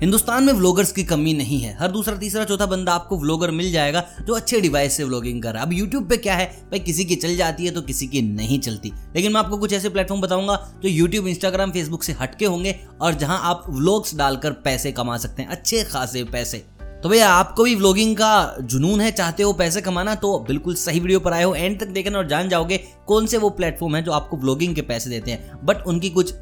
हिंदुस्तान में व्लॉगर्स की कमी नहीं है। हर दूसरा, तीसरा, चौथा बंदा आपको व्लॉगर मिल जाएगा जो अच्छे डिवाइस से व्लॉगिंग कर रहा है। अब यूट्यूब पे क्या है? भाई, किसी की चल जाती है तो किसी की नहीं चलती। लेकिन मैं आपको कुछ ऐसे प्लेटफॉर्म बताऊँगा जो यूट्यूब इंस्टाग्राम फेसबुक से हटके होंगे और जहाँ आप व्लॉग्स डालकर पैसे कमा सकते हैं, अच्छे खासे पैसे। तो भैया, आपको भी व्लॉगिंग का जुनून है, चाहते हो पैसे कमाना तो बिल्कुल सही वीडियो पर आए हो एंड तक देखना और जान जाओगे कौन से वो प्लेटफॉर्म है जो आपको व्लॉगिंग के पैसे देते हैं। बट उनकी कुछ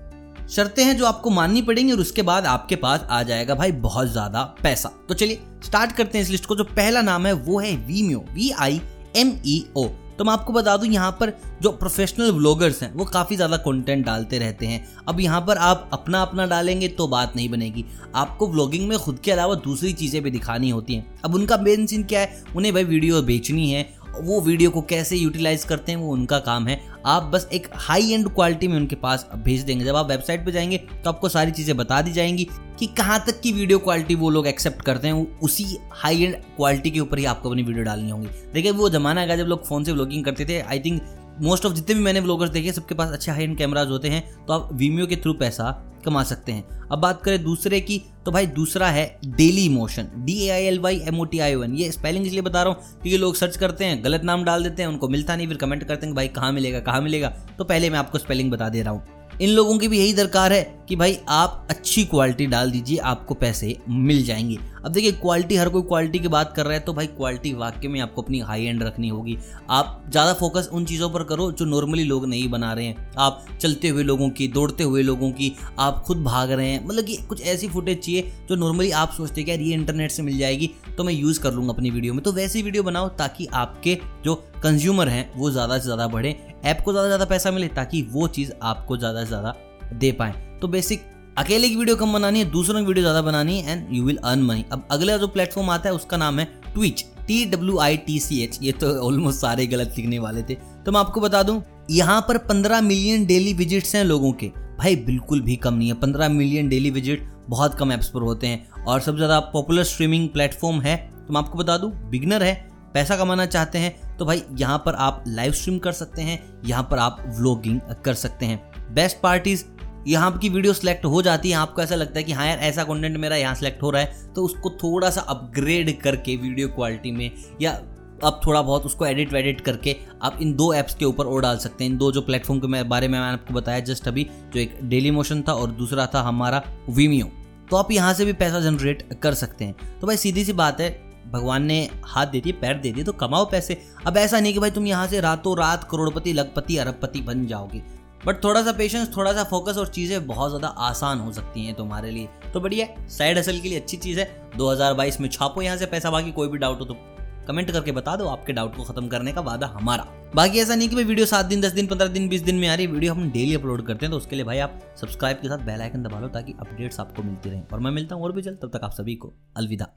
शर्तें हैं जो आपको माननी पड़ेंगी और उसके बाद आपके पास आ जाएगा भाई बहुत ज़्यादा पैसा। तो चलिए स्टार्ट करते हैं इस लिस्ट को। जो पहला नाम है वो है Vimeo V I M E O तो मैं आपको बता दूँ, यहाँ पर जो प्रोफेशनल व्लॉगर्स हैं, वो काफ़ी ज़्यादा कंटेंट डालते रहते हैं। अब यहाँ पर आप अपना अपना डालेंगे तो बात नहीं बनेगी। आपको व्लॉगिंग में खुद के अलावा दूसरी चीज़ें भी दिखानी होती हैं। अब उनका मेन सीन क्या है? उन्हें भाई वीडियो बेचनी है वो वीडियो को कैसे यूटिलाइज करते हैं वो उनका काम है। आप बस एक हाई एंड क्वालिटी में उनके पास भेज देंगे। जब आप वेबसाइट पे जाएँगे तो आपको सारी चीज़ें बता दी जाएँगी कि कहाँ तक की वीडियो क्वालिटी वो लोग एक्सेप्ट करते हैं। उसी हाई एंड क्वालिटी के ऊपर ही आपको अपनी वीडियो डालनी होगी। देखिए, वो जमाना गया जब लोग फ़ोन से ब्लॉगिंग करते थे आई थिंक मोस्ट ऑफ़ जितने भी मैंने व्लॉगर्स देखे सबके पास अच्छे हाई एंड कैमराज होते हैं तो आप वीमियो के थ्रू पैसा कमा सकते हैं। अब बात करें दूसरे की तो भाई दूसरा है daily motion D A I L Y M O T I O N spelling इसलिए बता रहा हूँ क्योंकि लोग सर्च करते हैं, गलत नाम डाल देते हैं, उनको मिलता नहीं, फिर कमेंट करते हैं भाई कहाँ मिलेगा कहाँ मिलेगा। तो पहले मैं आपको स्पेलिंग बता दे रहा हूँ। इन लोगों की भी यही दरकार है कि भाई आप अच्छी क्वालिटी डाल दीजिए, आपको पैसे मिल जाएँगे। अब देखिए क्वालिटी हर कोई क्वालिटी की बात कर रहा है तो भाई क्वालिटी वाकई में आपको अपनी हाई एंड रखनी होगी। आप ज़्यादा फोकस उन चीज़ों पर करो जो नॉर्मली लोग नहीं बना रहे हैं। आप चलते हुए लोगों की, दौड़ते हुए लोगों की, आप खुद भाग रहे हैं। मतलब कि कुछ ऐसी फुटेज चाहिए जो नॉर्मली आप सोचते कि यार ये इंटरनेट से मिल जाएगी तो मैं यूज़ कर लूँगा अपनी वीडियो में। तो वैसी वीडियो बनाओ ताकि आपके जो कंज्यूमर हैं, वो ज़्यादा से ज़्यादा बढ़े। ऐप को ज़्यादा से ज़्यादा पैसा मिले ताकि वो चीज़ आपको ज़्यादा से ज़्यादा दे पाएँ। तो बेसिक अकेले की वीडियो कम बनानी है, दूसरों की वीडियो ज़्यादा बनानी है and you will earn money अब अगला जो प्लेटफॉर्म आता है, उसका नाम है Twitch T W I T C H ये तो ऑलमोस्ट सारे गलत लिखने वाले थे। तो मैं आपको बता दूँ, यहाँ पर पंद्रह मिलियन डेली विजिट्स हैं लोगों के। भाई, बिल्कुल भी कम नहीं है। पंद्रह मिलियन डेली विज़िट बहुत कम ऐप्स पर होते हैं। और सबसे ज़्यादा पॉपुलर स्ट्रीमिंग प्लेटफॉर्म है तो मैं आपको बता दूँ बिगनर है, पैसा कमाना चाहते हैं तो भाई, यहाँ पर आप लाइव स्ट्रीम कर सकते हैं, यहाँ पर आप व्लॉगिंग कर सकते हैं। बेस्ट पार्टीज़ यहाँ की वीडियो सेलेक्ट हो जाती है, आपको ऐसा लगता है कि हाँ यार, ऐसा कंटेंट मेरा यहाँ सेलेक्ट हो रहा है तो उसको थोड़ा सा अपग्रेड करके वीडियो क्वालिटी में, या अब थोड़ा बहुत उसको एडिट वेडिट करके आप इन दो ऐप्स के ऊपर और डाल सकते हैं। इन दो जो प्लेटफॉर्म के बारे में मैंने आपको बताया जस्ट अभी, जो एक डेली मोशन था और दूसरा था हमारा वीमियो तो आप यहाँ से भी पैसा जनरेट कर सकते हैं। तो भाई सीधी सी बात है, भगवान ने हाथ दे दिए, पैर दे दिए तो कमाओ पैसे। अब ऐसा नहीं कि भाई तुम यहाँ से रातों रात करोड़पति, लखपति, अरबपति बन जाओगे। बट थोड़ा सा पेशेंस थोड़ा सा फोकस और चीज़ें बहुत ज़्यादा आसान हो सकती हैं तुम्हारे लिए। तो बढ़िया साइड हसल के लिए अच्छी चीज़ है। 2022 में छापो यहाँ से पैसा, बाकी कोई भी डाउट हो तो कमेंट करके बता दो, आपके डाउट को खत्म करने का वादा हमारा। बाकी ऐसा नहीं कि भाई वीडियो सात दिन, दस दिन, पंद्रह दिन, बीस दिन में आ रही वीडियो हम डेली अपलोड करते हैं तो उसके लिए भाई आप सब्सक्राइब के साथ बेल आइकन दबा लो ताकि अपडेट्स आपको मिलती रहें। और मैं मिलता हूँ और भी जल्द, तब तक आप सभी को अलविदा।